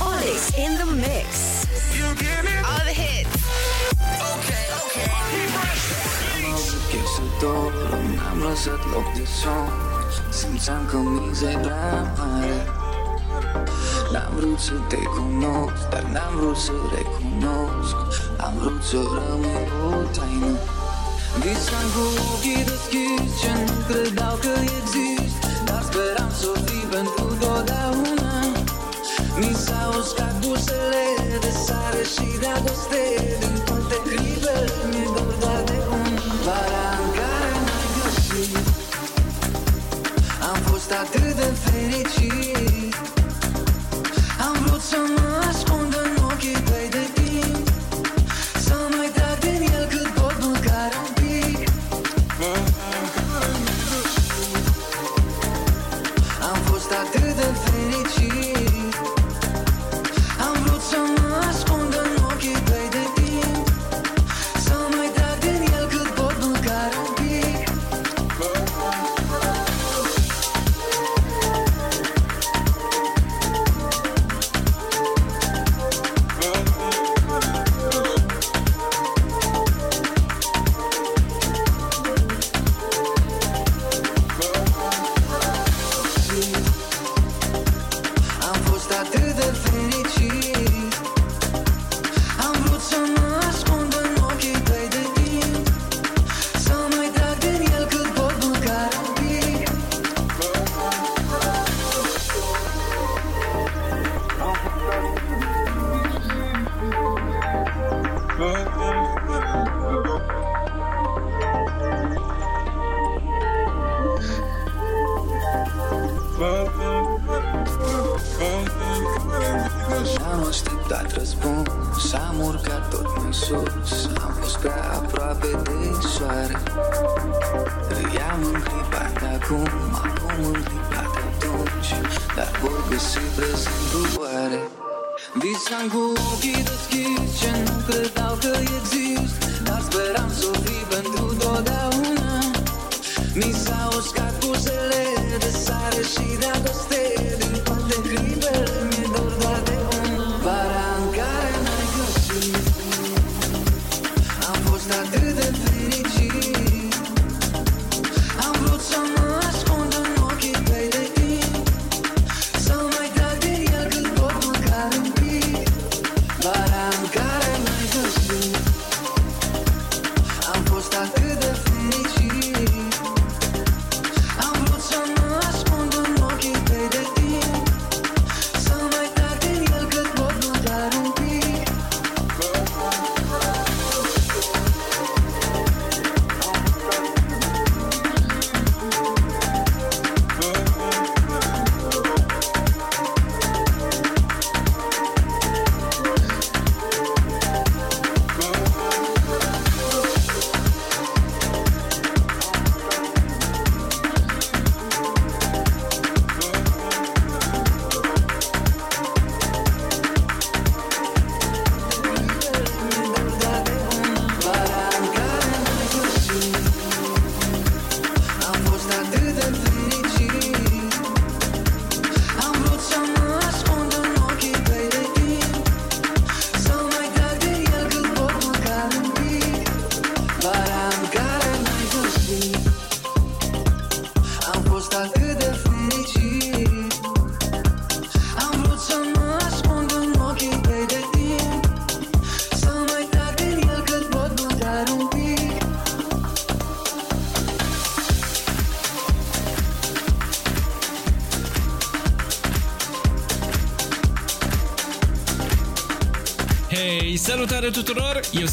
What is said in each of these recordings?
Onyx in the mix. You give me All the hits. okay, okay. Chesător, n-am lăsat loc de somn Simțeam că miza prea mare N-am vrut să te cunosc, dar n-am vrut să recunosc Am vrut să rămâi o taină Visam cu ochii deschiși ce nu credeau că exist Dar speram să fii pentru totdeauna. Mi s-au uscat busele de sare și dragoste Din toate clipele mi-e dor doar de un Vara în care m-ai găsit Am fost atât de fericit. Am vrut să mă ascund în ochii tăi Mis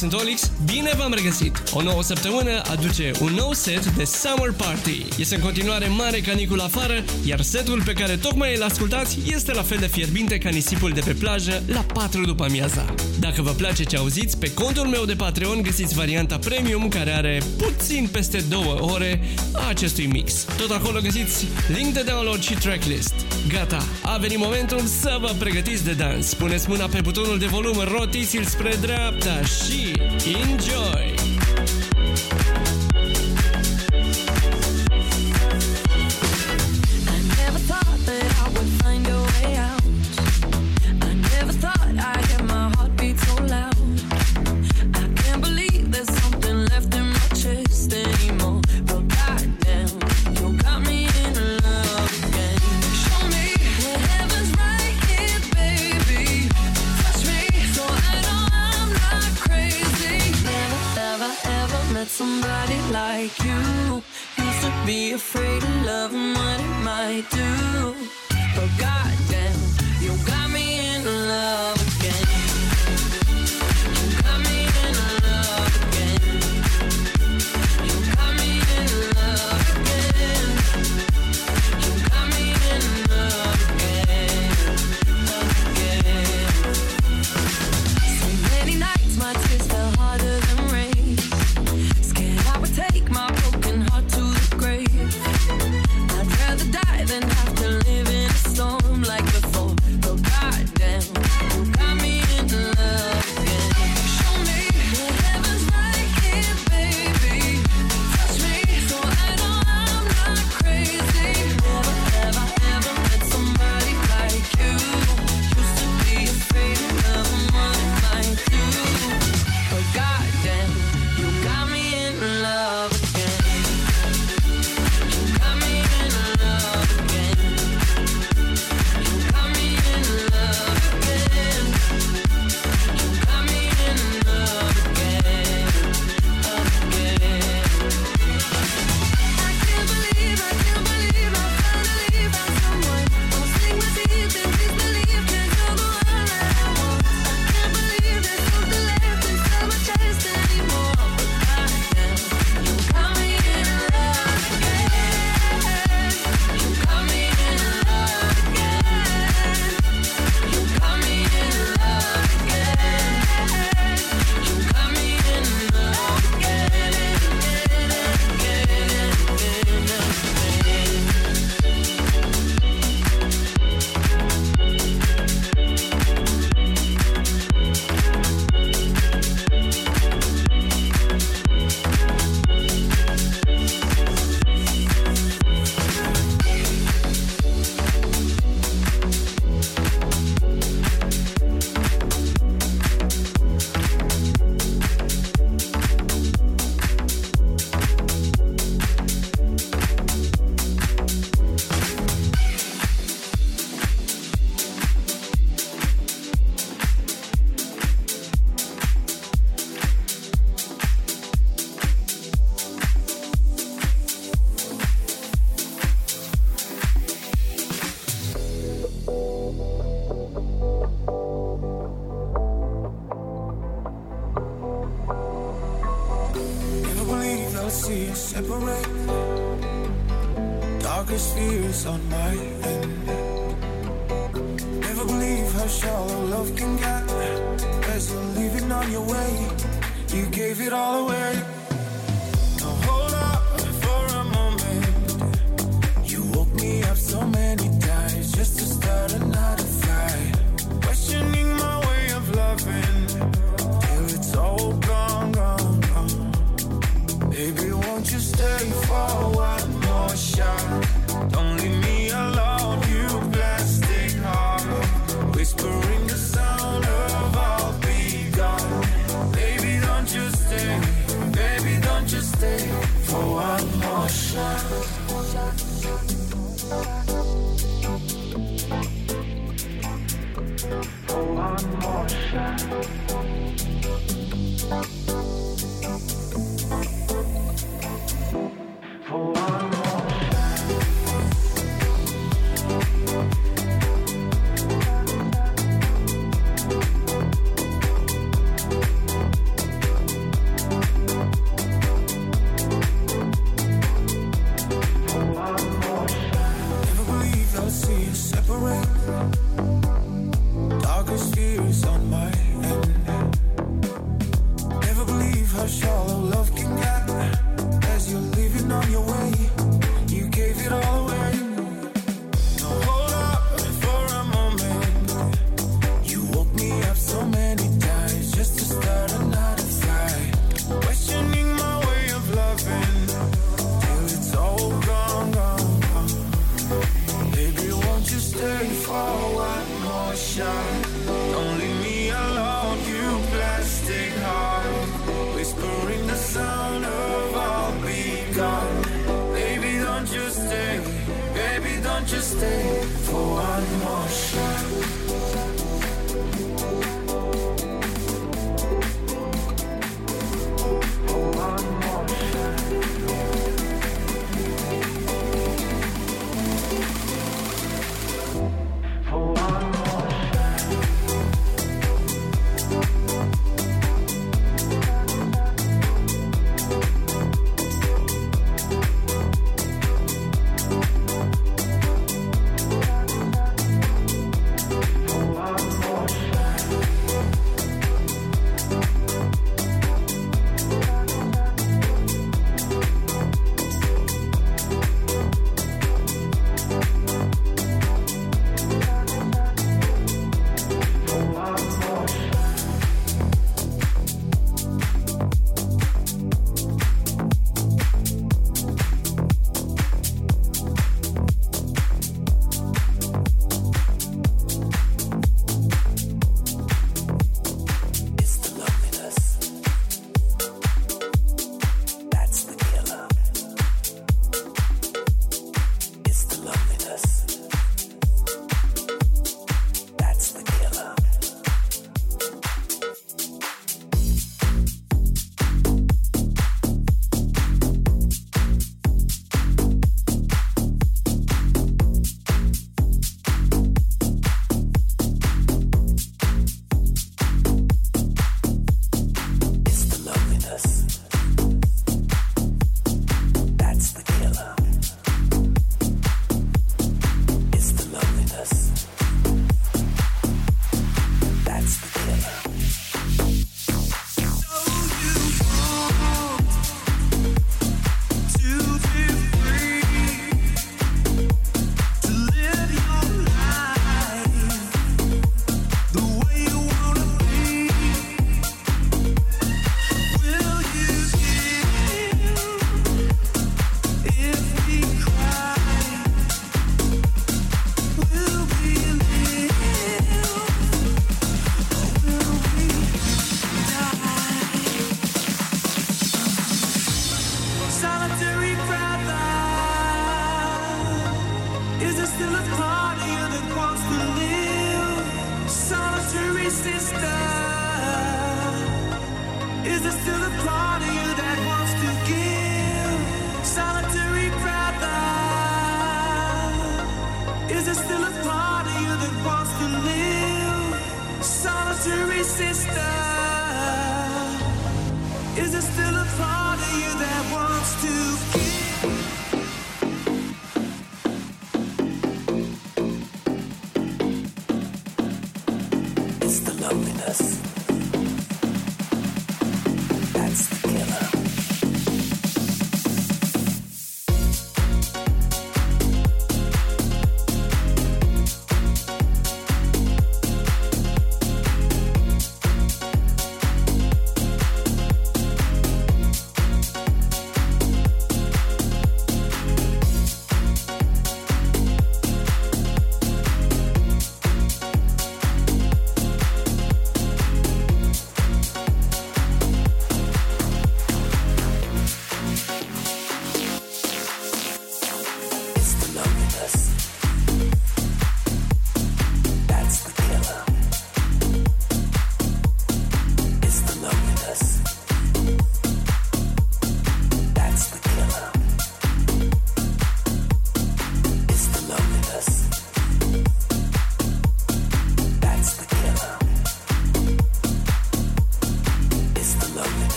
sunt Olix, bine v-am regăsit! O nouă săptămână aduce un nou set de Summer Party. Este în continuare mare canicul afară, iar setul pe care tocmai îl ascultați este la fel de fierbinte ca nisipul de pe plajă la 4 după amiaza. Dacă vă place ce auziți, pe contul meu de Patreon găsiți varianta premium care are puțin peste 2 ore a acestui mix. Tot acolo găsiți link de download și tracklist. Gata, a venit momentul să vă pregătiți de dans. Puneți mâna pe butonul de volum, rotiți-l spre dreapta și enjoy!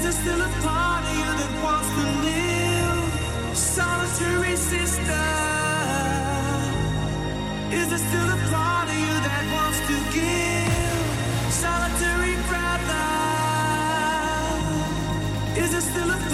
Is there still a part of you that wants to live? Solitary sister. Is there still a part of you that wants to give? Solitary brother. Is there still a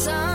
sun.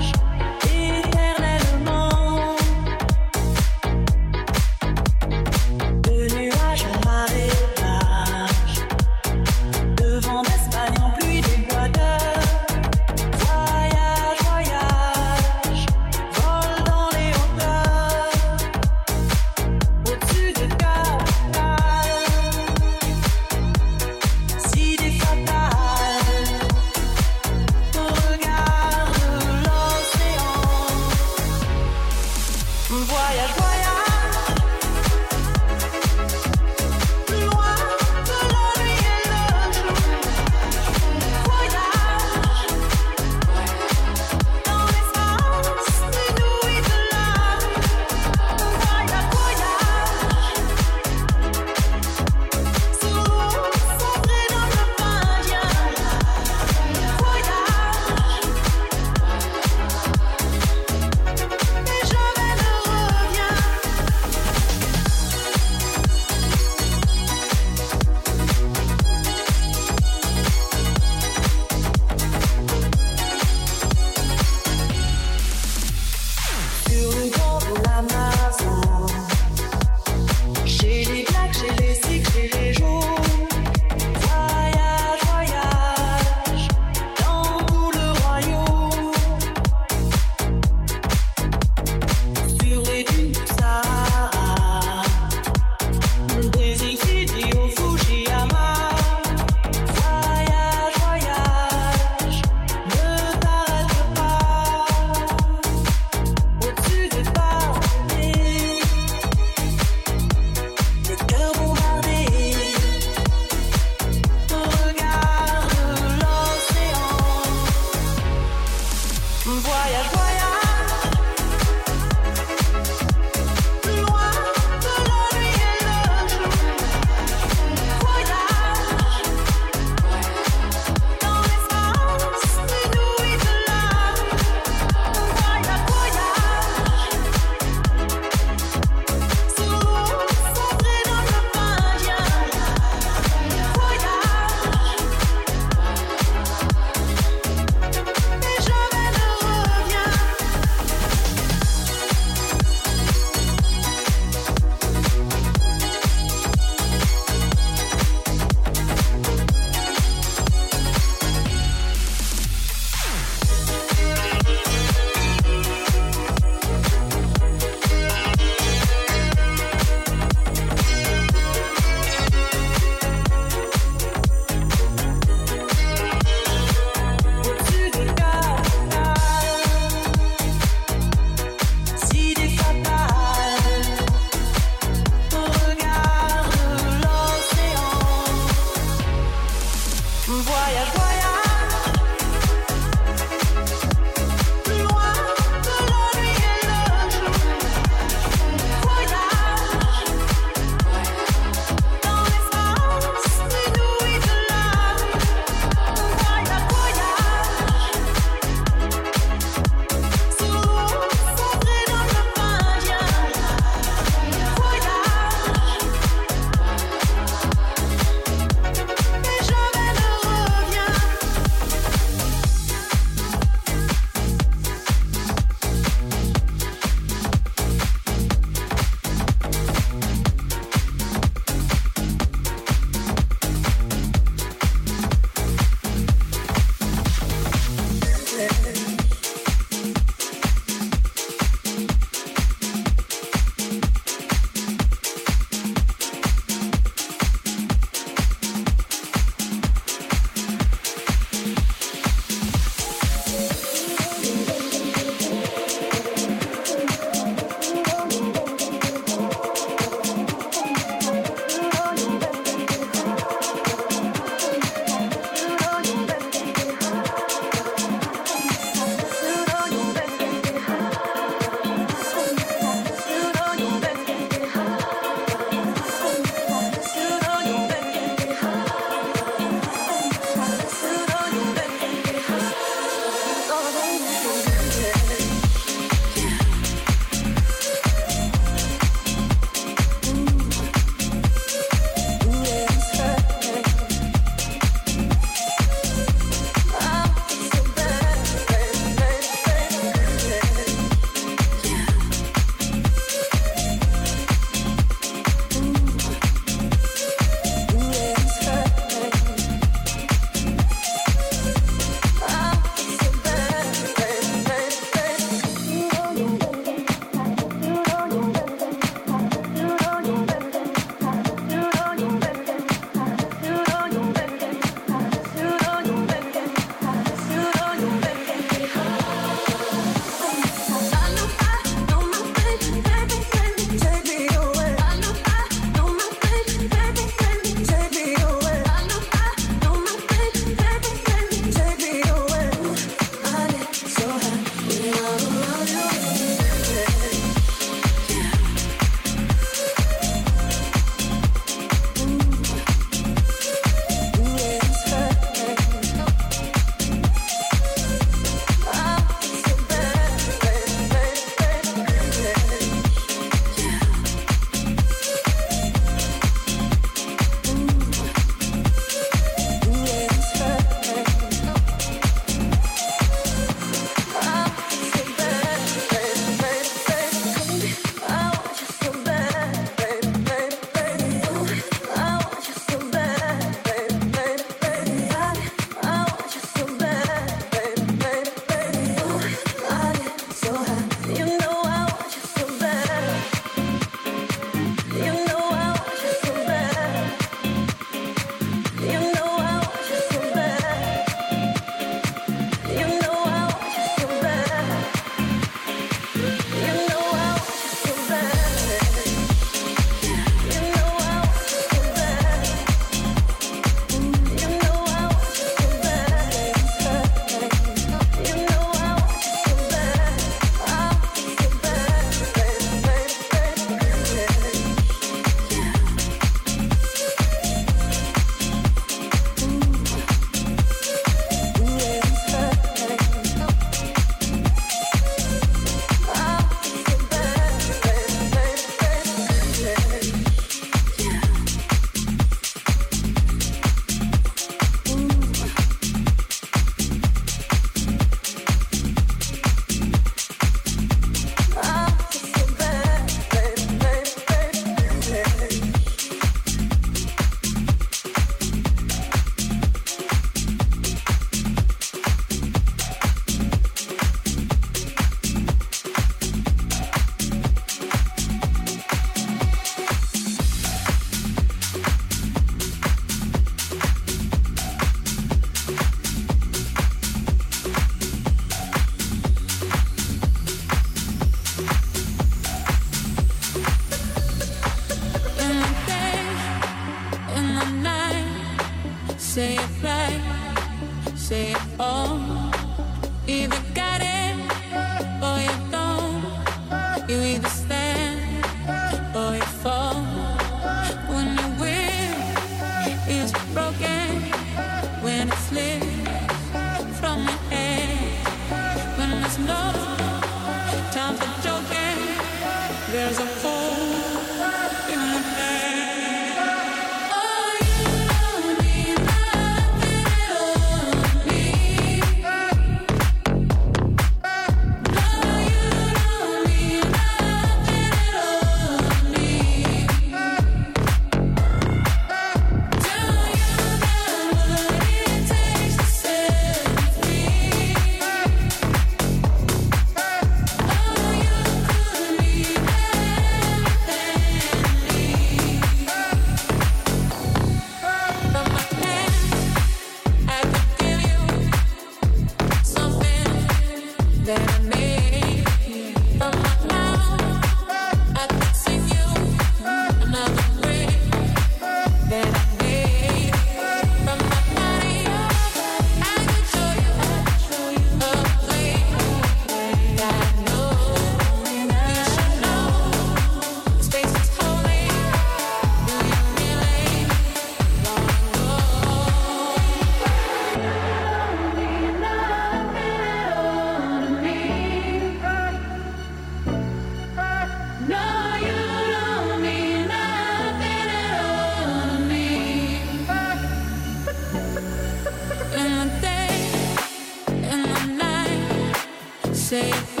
away.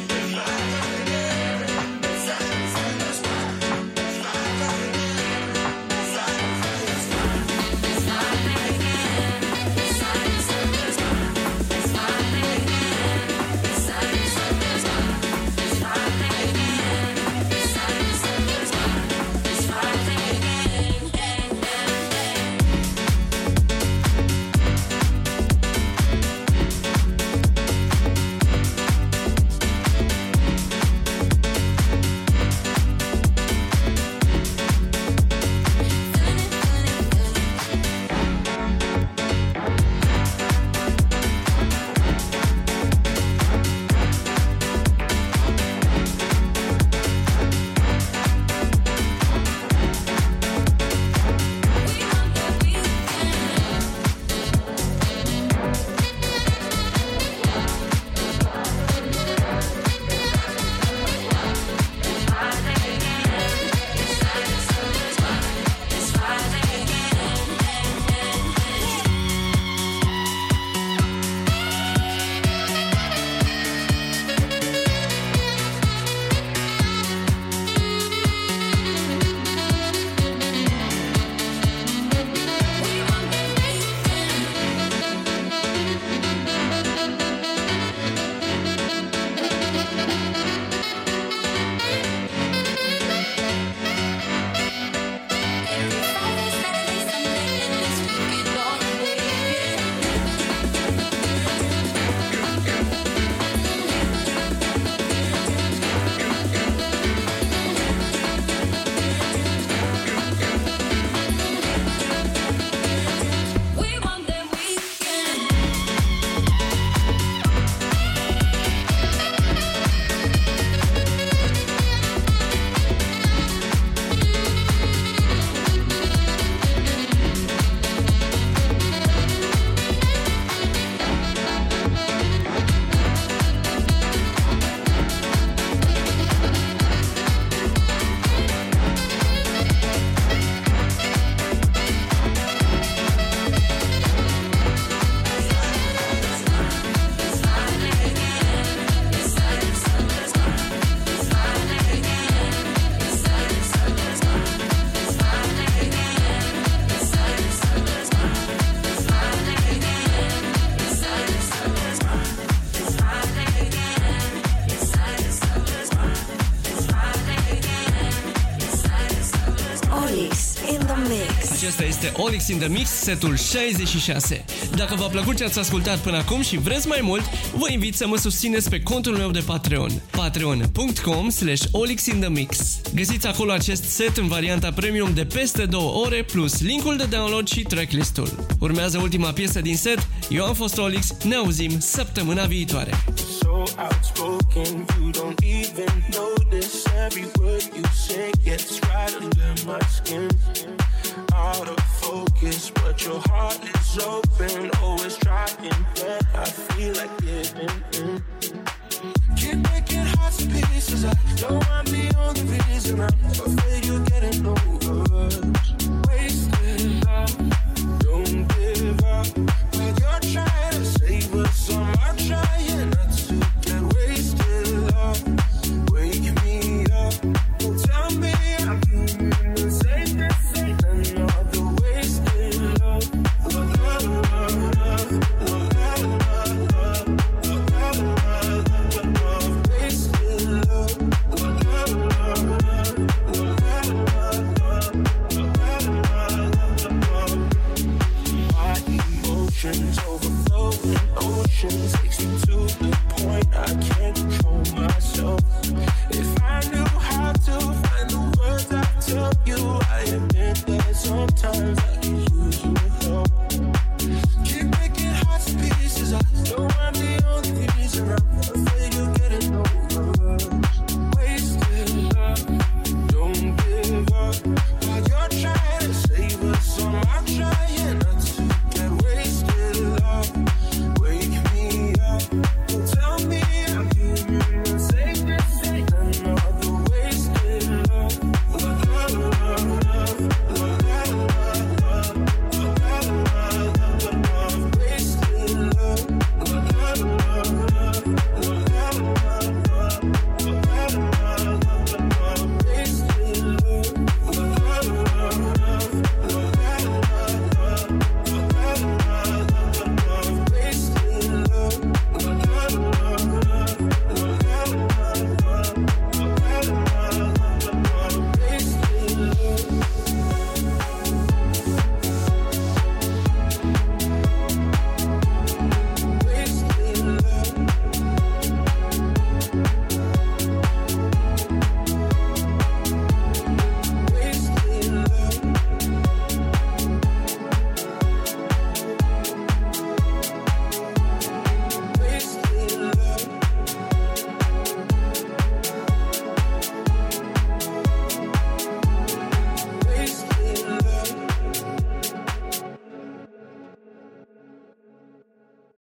Este Olix in the Mix, setul 66. Dacă v-a plăcut ce ați ascultat până acum și vreți mai mult, vă invit să mă susțineți pe contul meu de Patreon. patreon.com slash olixinthemix Găsiți acolo acest set în varianta premium de peste 2 ore, plus linkul de download și tracklist-ul. Urmează ultima piesă din set, eu am fost Olix, ne auzim săptămâna viitoare. so outspoken, you don't No one?